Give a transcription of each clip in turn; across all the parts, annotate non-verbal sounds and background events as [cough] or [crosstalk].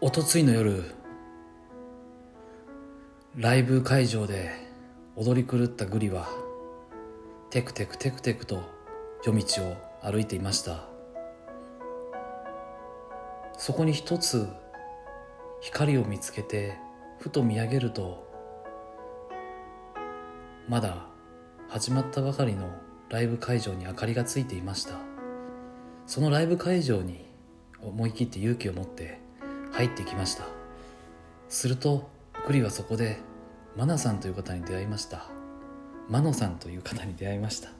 おとついの夜ライブ会場で踊り狂ったグリはテクテクテクテクと夜道を歩いていました。そこに一つ光を見つけてふと見上げるとまだ始まったばかりのライブ会場に明かりがついていました。そのライブ会場に思い切って勇気を持って入ってきました。するとグリはそこでマナさんという方に出会いました。マノさんという方に出会いました。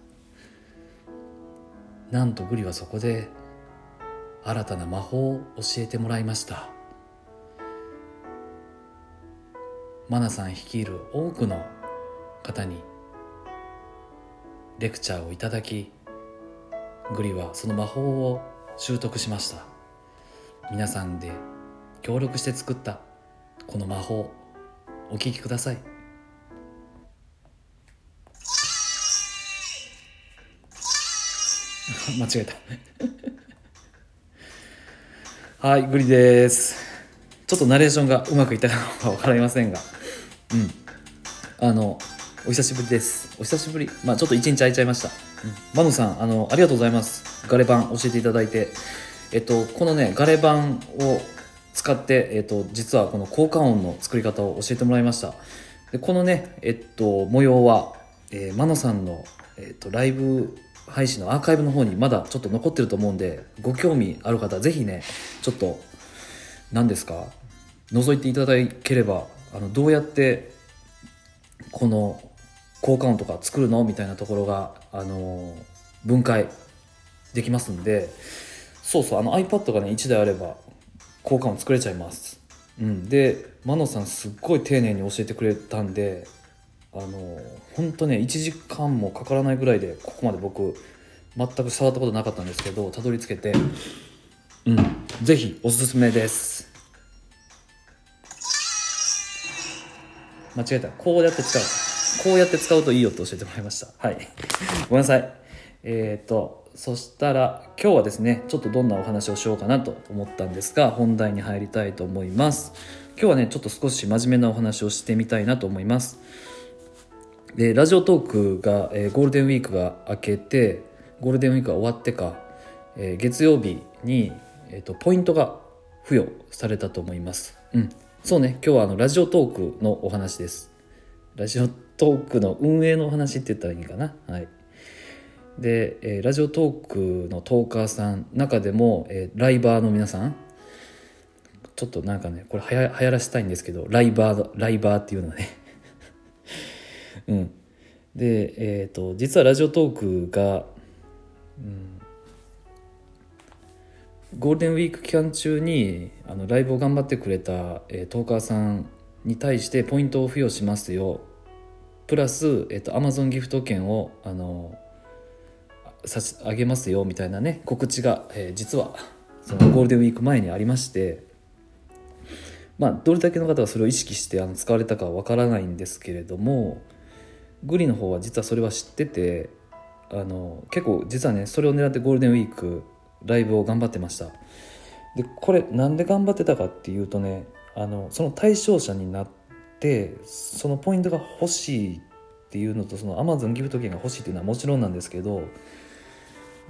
なんとグリはそこで新たな魔法を教えてもらいました。マナさん率いる多くの方にレクチャーをいただきグリはその魔法を習得しました。皆さんで協力して作ったこの魔法お聞きください。[laughs] 間違えた。[laughs] はいグリです。ちょっとナレーションがうまくいったかは分かりませんが。うん。あのお久しぶりです。お久しぶり。まあちょっと一日空いちゃいました、うん、マノさんあのありがとうございます。ガレ版教えていただいて。えっとこのねガレ版を使って、えっと、実はこの効果音の作り方を教えてもらいました。でこのねえっと模様は、えー、マノさんの、えっと、ライブ配信のアーカイブの方にまだちょっと残ってると思うんでご興味ある方ぜひねちょっと何ですか覗いていただければあのどうやってこの効果音とか作るの？みたいなところが、あの分解できますんでそうそうあの iPad がね1台あれば効果音作れちゃいます、うん、でマノさんすっごい丁寧に教えてくれたんであの本当ね1時間もかからないぐらいでここまで僕全く触ったことなかったんですけどたどり着けてうん。是非おすすめです。間違えた。こうやって使う。こうやって使うといいよって教えてもらいました。はい。ごめんなさい。えっ、とそしたら今日はですねちょっとどんなお話をしようかなと思ったんですが本題に入りたいと思います。今日はねちょっと少し真面目なお話をしてみたいなと思います。でラジオトークが、えー、ゴールデンウィークが明けてゴールデンウィークが終わってか、えー、月曜日に、えーと、ポイントが付与されたと思います。うん。そうね今日はあのラジオトークのお話です。ラジオトークの運営のお話って言ったらいいかな？はい。で、えー、ラジオトークのトーカーさん中でも、えー、ライバーの皆さんちょっとなんかねこれはや流行らせたいんですけどライバーライバーっていうのはね。[laughs] うん。でえっ、ー、と実はラジオトークが、うん、ゴールデンウィーク期間中にあのライブを頑張ってくれた、えー、トーカーさんに対してポイントを付与しますよ。プラス、えーと、と Amazon ギフト券をあの差し上げますよみたいなね告知が、えー、実はそのゴールデンウィーク前にありましてまあどれだけの方がそれを意識してあの使われたかは分からないんですけれどもグリの方は実はそれは知っててあの結構実はねそれを狙ってゴールデンウィークライブを頑張ってました。でこれなんで頑張ってたかっていうとねあのその対象者になってそのポイントが欲しいっていうのとその Amazon ギフト券が欲しいっていうのはもちろんなんですけど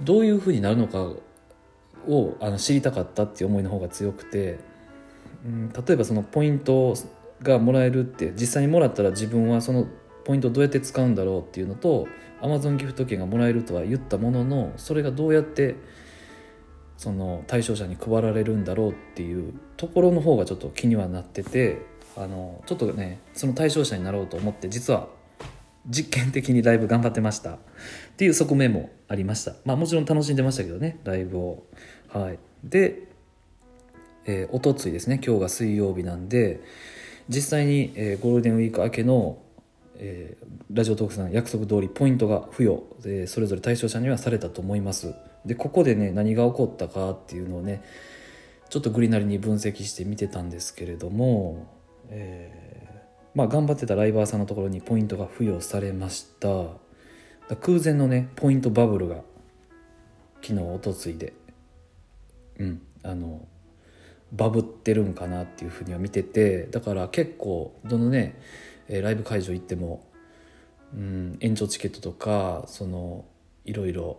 どういうふうになるのかをあの知りたかったっていう思いの方が強くて、うん、例えばそのポイントがもらえるって実際にもらったら自分はそのポイントをどうやって使うんだろうっていうのと Amazon ギフト券がもらえるとは言ったもののそれがどうやってその対象者に配られるんだろうっていうところの方がちょっと気にはなっててあのちょっとねその対象者になろうと思って実は実験的にライブ頑張ってました。っていう側面もありました。まあもちろん楽しんでましたけどね。ライブを。はい。で、えー、おとついですね。今日が水曜日なんで実際に、えー、ゴールデンウィーク明けの、えー、ラジオトークさん約束通りポイントが付与でそれぞれ対象者にはされたと思います。でここでね何が起こったかっていうのをねちょっとグリなりに分析して見てたんですけれども、えーまあ、頑張ってたライバーさんのところにポイントが付与されました。空前のねポイントバブルが昨日おとついでうんあのバブってるんかなっていうふうには見ててだから結構どのねライブ会場行っても、うん、延長チケットとかそのいろいろ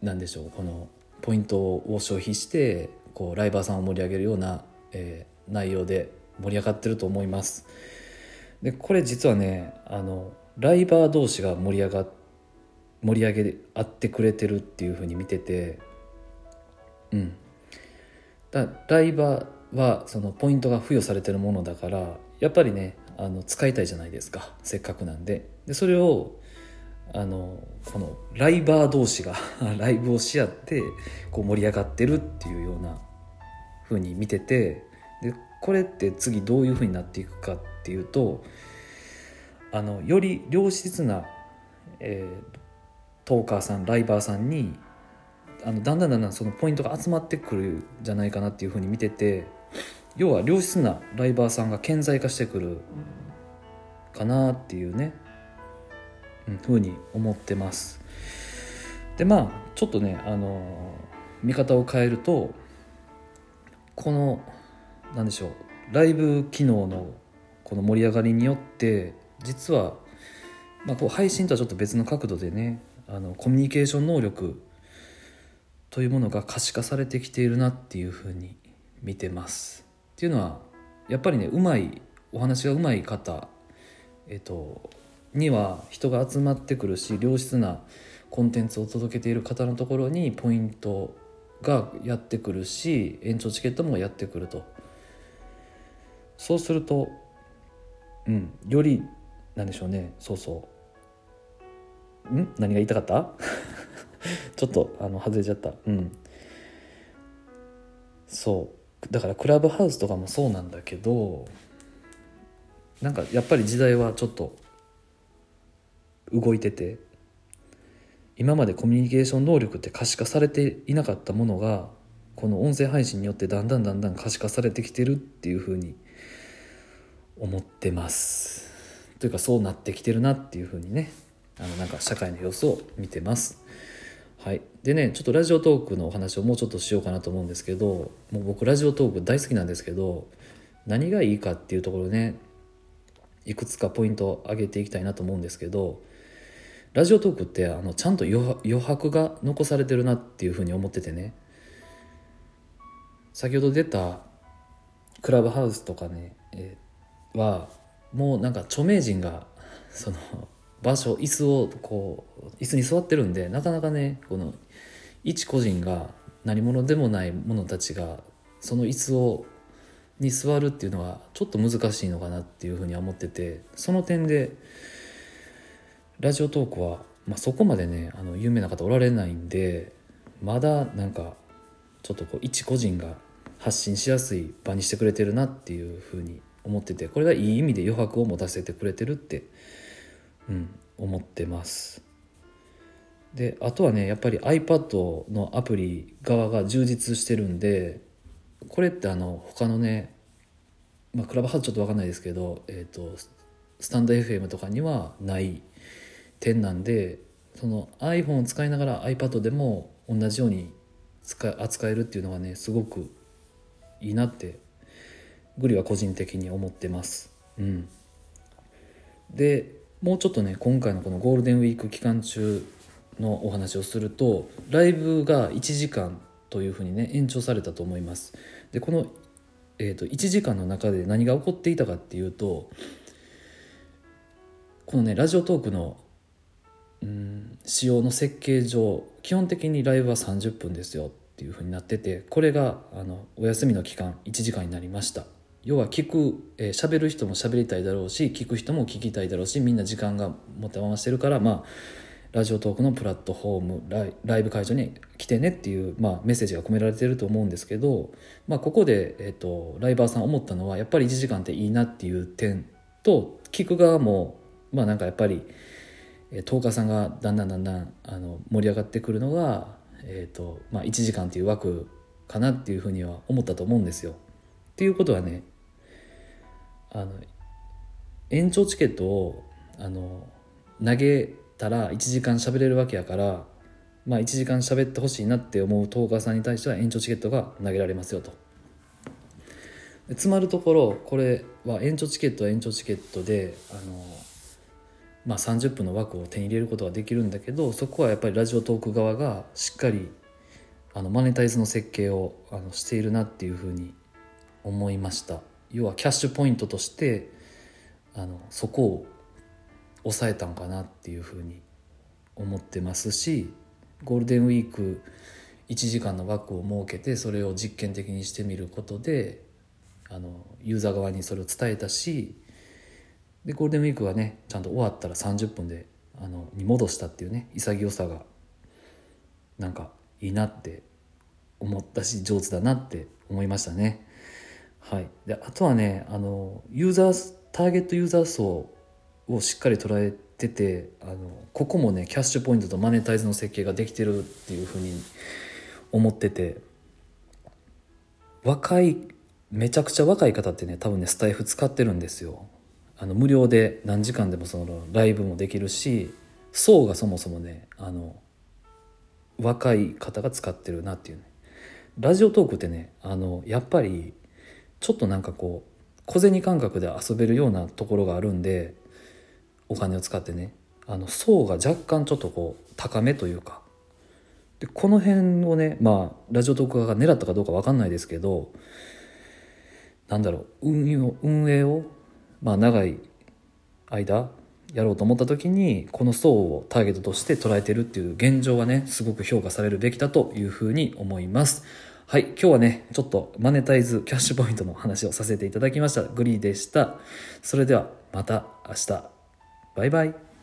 なんでしょうこのポイントを消費してこうライバーさんを盛り上げるような、えー、内容で盛り上がってると思います。でこれ実はねあのライバー同士が盛り上が盛り上げ合ってくれてるっていうふうに見ててうん。だライバーはそのポイントが付与されてるものだからやっぱりねあの使いたいじゃないですか。せっかくなんで。でそれをあのこのライバー同士が [laughs] ライブをし合ってこう盛り上がってるっていうような風に見ててでこれって次どういう風になっていくかってっていうとあのより良質な、えー、トーカーさんライバーさんにあのだんだんだんだんそのポイントが集まってくるんじゃないかなっていう風に見てて要は良質なライバーさんが顕在化してくるかなっていうね、うん、ふうに思ってます。でまあちょっとねあの見方を変えるとこの何でしょうライブ機能のこの盛り上がりによって実は、まあ、こう配信とはちょっと別の角度でねあのコミュニケーション能力というものが可視化されてきているなっていうふうに見てます。っていうのはやっぱりねうまいお話がうまい方、えっと、には人が集まってくるし良質なコンテンツを届けている方のところにポイントがやってくるし延長チケットもやってくるとそうするとうん。よりなんでしょうね。そうそう。ん？何が言いたかった？[laughs] ちょっとあの外れちゃった。うん。そう。だからクラブハウスとかもそうなんだけどなんかやっぱり時代はちょっと動いてて今までコミュニケーション能力って可視化されていなかったものがこの音声配信によってだんだんだんだん可視化されてきてるっていうふうに思ってます。というかそうなってきてるなっていうふうにね。あのなんか社会の様子を見てます。はい、でねちょっとラジオトークのお話をもうちょっとしようかなと思うんですけどもう僕ラジオトーク大好きなんですけど何がいいかっていうところねいくつかポイントを挙げていきたいなと思うんですけどラジオトークってあのちゃんと余白が残されてるなっていうふうに思っててね。先ほど出たクラブハウスとかね、え、はもうなんか著名人が [laughs] その場所椅子をこう椅子に座ってるんでなかなかねこの一個人が何者でもない者たちがその椅子をに座るっていうのはちょっと難しいのかなっていうふうには思っててその点でラジオトークは、まあ、そこまでねあの有名な方おられないんでまだなんかちょっとこう一個人が発信しやすい場にしてくれてるなっていうふうに思っててこれがいい意味で余白を持たせてくれてるってうん、思ってます。であとはねやっぱり iPad のアプリ側が充実してるんでこれってあの他のね、まあ、クラブハウスちょっと分かんないですけど、えーと、スタンド FM とかにはない点なんでその iPhone を使いながら iPad でも同じように使扱えるっていうのがねすごくいいなってグリは個人的に思ってます。うん、でもうちょっとね今回のこのゴールデンウィーク期間中のお話をするとライブが1時間というふうにね延長されたと思います。でこの、えーと、1時間の中で何が起こっていたかっていうとこのねラジオトークのうん仕様の設計上基本的にライブは30分ですよっていうふうになっててこれがあのお休みの期間1時間になりました。要は聞くえー、る人も喋りたいだろうし聞く人も聞きたいだろうしみんな時間が持て余してるからまあラジオトークのプラットフォームライライブ会場に来てねっていう、まあ、メッセージが込められてると思うんですけど、まあ、ここで、えーと、ライバーさん思ったのはやっぱり1時間っていいなっていう点と聞く側もまあなんかやっぱり10日さんがだんだんだんだんあの盛り上がってくるのが、えーとまあ、1時間っていう枠かなっていうふうには思ったと思うんですよ。っていうことはねあの延長チケットをあの投げたら1時間喋れるわけやからまあ1時間喋ってほしいなって思うトーカーさんに対しては延長チケットが投げられますよと。でつまるところこれは延長チケットは延長チケットであの、まあ、30分の枠を手に入れることができるんだけどそこはやっぱりラジオトーク側がしっかりあのマネタイズの設計をあのしているなっていうふうに思いました。要はキャッシュポイントとしてあのそこを抑えたんかなっていうふうに思ってますしゴールデンウィーク1時間の枠を設けてそれを実験的にしてみることであのユーザー側にそれを伝えたしでゴールデンウィークがねちゃんと終わったら30分であのに戻したっていうね潔さがなんかいいなって思ったし上手だなって思いましたね。はい、であとはねあのユーザーターゲットユーザー層をしっかり捉えててあのここもねキャッシュポイントとマネタイズの設計ができてるっていうふうに思ってて若いめちゃくちゃ若い方ってね多分ねスタイフ使ってるんですよ。あの無料で何時間でもそのライブもできるし層がそもそもねあの若い方が使ってるなっていうね。ラジオトークってねあのやっぱりちょっとなんかこう小銭感覚で遊べるようなところがあるんでお金を使ってね。あの層が若干ちょっとこう高めというか。でこの辺をねまあラジオトーク側が狙ったかどうか分かんないですけどなんだろう運営を運営を、まあ、長い間やろうと思った時にこの層をターゲットとして捉えてるっていう現状はねすごく評価されるべきだというふうに思います。はい今日はねちょっとマネタイズキャッシュポイントの話をさせていただきました。グリーでした。それではまた明日。バイバイ。